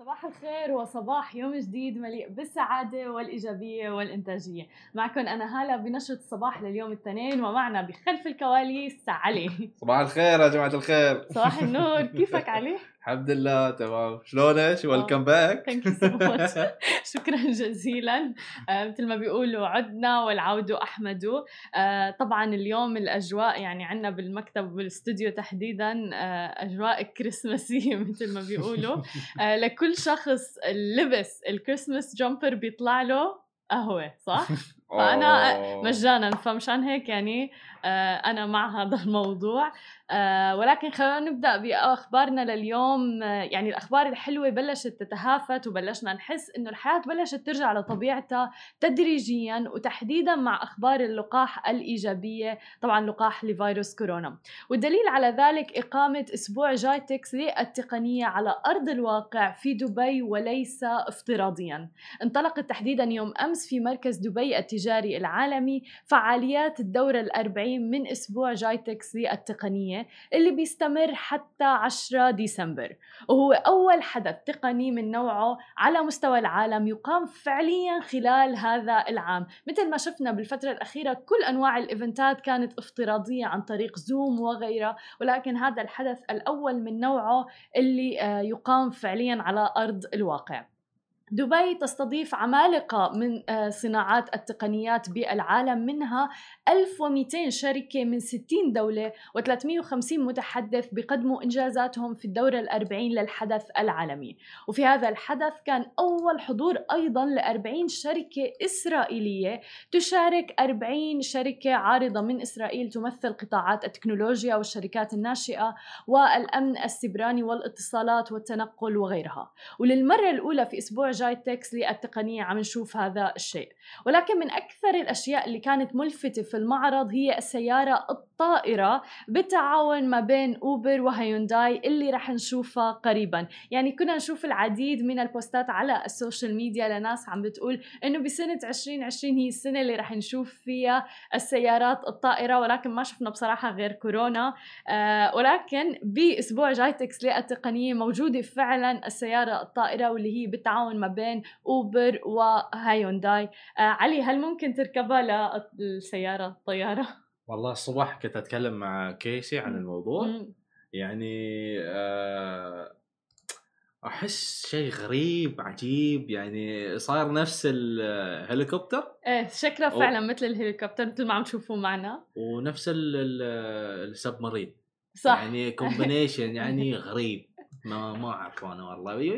صباح الخير وصباح يوم جديد مليء بالسعادة والإيجابية والإنتاجية. معكم أنا هالة بنشرة الصباح لليوم الاثنين ومعنا بخلف الكواليس علي. صباح الخير يا جماعة الخير. صباح النور. كيفك علي؟ الحمد لله تمام. شلونك؟ welcome back thank you so much شكرا جزيلا. آه، مثل ما بيقولوا عدنا والعود أحمد. آه، طبعا اليوم الأجواء يعني عندنا بالمكتب والاستوديو تحديدا آه، أجواء كريسماسية مثل ما بيقولوا. لكل شخص لبس الكريسماس جامبر بيطلع له قهوة صح؟ فأنا مجانا فمشان هيك يعني أنا مع هذا الموضوع. آه ولكن خلينا نبدأ بأخبارنا لليوم. آه يعني الأخبار الحلوة بلشت تتهافت وبلشنا نحس إنه الحياة بلشت ترجع لطبيعتها تدريجيا وتحديدا مع أخبار اللقاح الإيجابية طبعا لقاح لفيروس كورونا. والدليل على ذلك إقامة أسبوع جايتكس للتقنية على أرض الواقع في دبي وليس افتراضيا. انطلقت تحديدا يوم أمس في مركز دبي التجاري العالمي فعاليات الدورة الأربعين من أسبوع جايتكس للتقنية اللي بيستمر حتى 10 ديسمبر. وهو أول حدث تقني من نوعه على مستوى العالم يقام فعليا خلال هذا العام. مثل ما شفنا بالفترة الأخيرة كل أنواع ال eventات كانت افتراضية عن طريق زوم وغيرها ولكن هذا الحدث الأول من نوعه اللي آه، يقام فعليا على أرض الواقع. دبي تستضيف عمالقة من آه، صناعات التقنيات بالعالم منها 1200 شركة من 60 دولة و350 متحدث بقدموا إنجازاتهم في الدورة الأربعين للحدث العالمي. وفي هذا الحدث كان أول حضور أيضا ل 40 شركة إسرائيلية تشارك 40 شركة عارضة من إسرائيل تمثل قطاعات التكنولوجيا والشركات الناشئة والأمن السيبراني والاتصالات والتنقل وغيرها. وللمرة الأولى في أسبوع جايتكس للتقنية عم نشوف هذا الشيء. ولكن من أكثر الأشياء اللي كانت ملفتة في المعرض هي السيارة الطائرة بالتعاون ما بين أوبر وهيونداي اللي رح نشوفها قريبا. يعني كنا نشوف العديد من ال postات على ال social media لناس عم بتقول إنه بسنة 2020 هي السنة اللي رح نشوف فيها السيارات الطائرة ولكن ما شفنا بصراحة غير كورونا. آه ولكن بأسبوع جايتكس للتقنية موجودة فعلا السيارة الطائرة واللي هي بالتعاون ما بين أوبر وهيونداي. آه علي هل ممكن تركبها للسيارة الطيارة؟ والله الصبح كنت أتكلم مع كيسي عن الموضوع. يعني آه أحس شيء غريب عجيب. يعني صاير نفس الهليكوبتر. إيه شكله فعلا مثل الهليكوبتر. مثل ما عم تشوفوا معنا. ونفس السبمارين. صح. يعني كومبينيشن يعني غريب. ما ما اعرف أنا والله.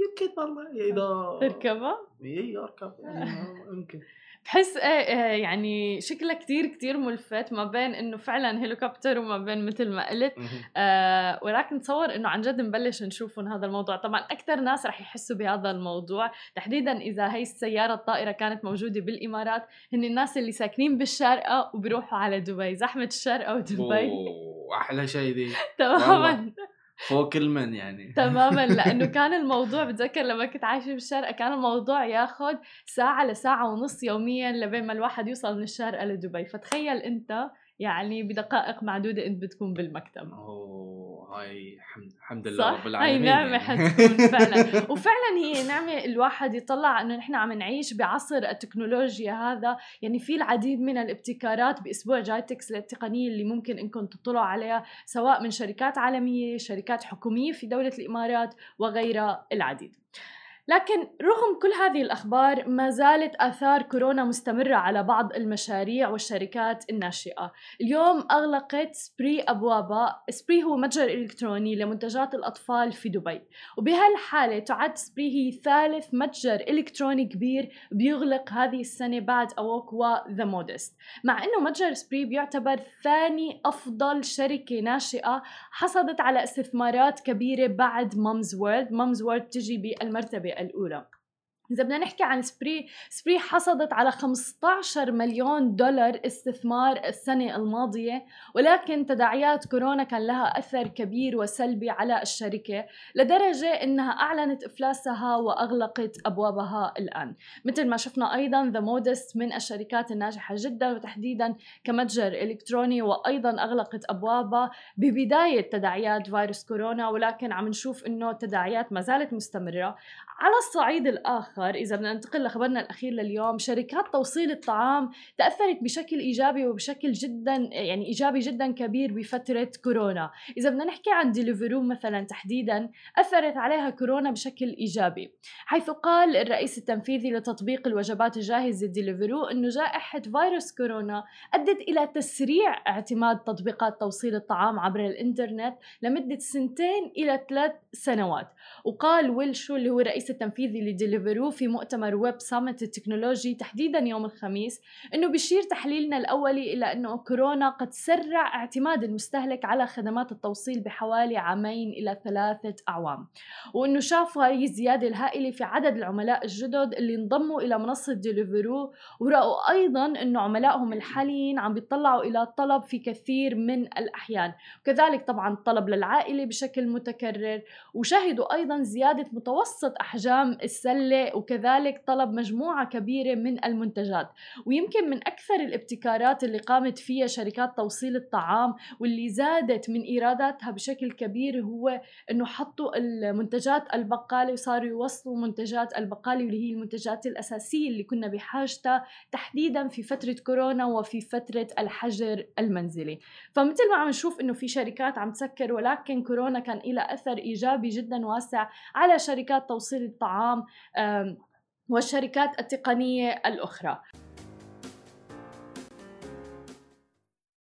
يمكن والله. إذا تركبها؟ اي أركب. يمكن. بحس إيه يعني شكلها كتير كتير ملفت ما بين إنه فعلا هليكوبتر وما بين مثل ما قلت. آه ولكن تصور إنه عن جد نبلش نشوفهم هذا الموضوع. طبعا أكثر ناس رح يحسوا بهذا الموضوع. تحديدا إذا هي السيارة الطائرة كانت موجودة بالإمارات هن الناس اللي ساكنين بالشارقة وبيروحوا على دبي. زحمة الشارقة ودبي. أحلى شيء دي تماما. فوق المن يعني. تماما لأنه كان الموضوع بتذكر لما كنت عايشة بالشارقه كان الموضوع ياخذ ساعة لساعة ونص يوميا لبين ما الواحد يوصل من الشارقة لدبي. فتخيل أنت يعني بدقائق معدودة انت بتكون بالمكتب. أوه هاي حمد الحمد لله رب العالمين. هاي نعمة يعني. حتكون فعلا. وفعلا هي نعمة الواحد يطلع إنه نحن عم نعيش بعصر التكنولوجيا هذا. يعني في العديد من الابتكارات بأسبوع جايتكس للتقنية اللي ممكن إنكم تطلعوا عليها سواء من شركات عالمية شركات حكومية في دولة الإمارات وغيرها العديد. لكن رغم كل هذه الأخبار ما زالت آثار كورونا مستمرة على بعض المشاريع والشركات الناشئة. اليوم أغلقت سبري أبوابها سبري هو متجر إلكتروني لمنتجات الأطفال في دبي. وبهالحالة تعد سبري هي ثالث متجر إلكتروني كبير بيغلق هذه السنة بعد أوك و The Modist مع أنه متجر سبري بيعتبر ثاني أفضل شركة ناشئة حصلت على استثمارات كبيرة بعد Mumzworld Mumzworld تجي بالمرتبة الأولى. إذا بدنا نحكي عن سبري سبري حصدت على 15 مليون دولار استثمار السنة الماضية ولكن تداعيات كورونا كان لها أثر كبير وسلبي على الشركة لدرجة أنها أعلنت إفلاسها وأغلقت أبوابها الآن. مثل ما شفنا أيضا The Modist من الشركات الناجحة جدا وتحديدا كمتجر إلكتروني وأيضا أغلقت أبوابها ببداية تداعيات فيروس كورونا ولكن عم نشوف أنه التداعيات ما زالت مستمرة. على الصعيد الآخر إذا بدنا ننتقل لخبرنا الأخير لليوم شركات توصيل الطعام تأثرت بشكل إيجابي وبشكل جدا يعني إيجابي جدا كبير بفترة كورونا. إذا بدنا نحكي عن ديليفرو مثلا تحديدا أثرت عليها كورونا بشكل إيجابي حيث قال الرئيس التنفيذي لتطبيق الوجبات الجاهزة ديليفرو أنه جائحة فيروس كورونا أدت إلى تسريع اعتماد تطبيقات توصيل الطعام عبر الإنترنت لمدة سنتين إلى ثلاث سنوات. وقال ويل شو اللي هو الرئيس التنفيذي لديليفرو في مؤتمر Web Summit التكنولوجي تحديدا يوم الخميس إنه بيشير تحليلنا الأولي إلى إنه كورونا قد سرع اعتماد المستهلك على خدمات التوصيل بحوالي عامين إلى ثلاثة أعوام وإنه شافوا هي الزيادة الهائلة في عدد العملاء الجدد اللي انضموا إلى منصة ديليفرو ورأوا أيضا إنه عملائهم الحاليين عم بيطلعوا إلى الطلب في كثير من الأحيان وكذلك طبعا الطلب للعائلة بشكل متكرر وشهدوا أيضا زيادة متوسط أحجام السلة وكذلك طلب مجموعة كبيرة من المنتجات. ويمكن من أكثر الابتكارات اللي قامت فيها شركات توصيل الطعام واللي زادت من إيراداتها بشكل كبير هو إنه حطوا المنتجات البقاله وصاروا يوصلوا منتجات البقاله واللي هي المنتجات الأساسية اللي كنا بحاجتها تحديدا في فترة كورونا وفي فترة الحجر المنزلي. فمثل ما عم نشوف إنه في شركات عم تسكر ولكن كورونا كان لها أثر إيجابي جدا واسع على شركات توصيل الطعام والشركات التقنية الأخرى.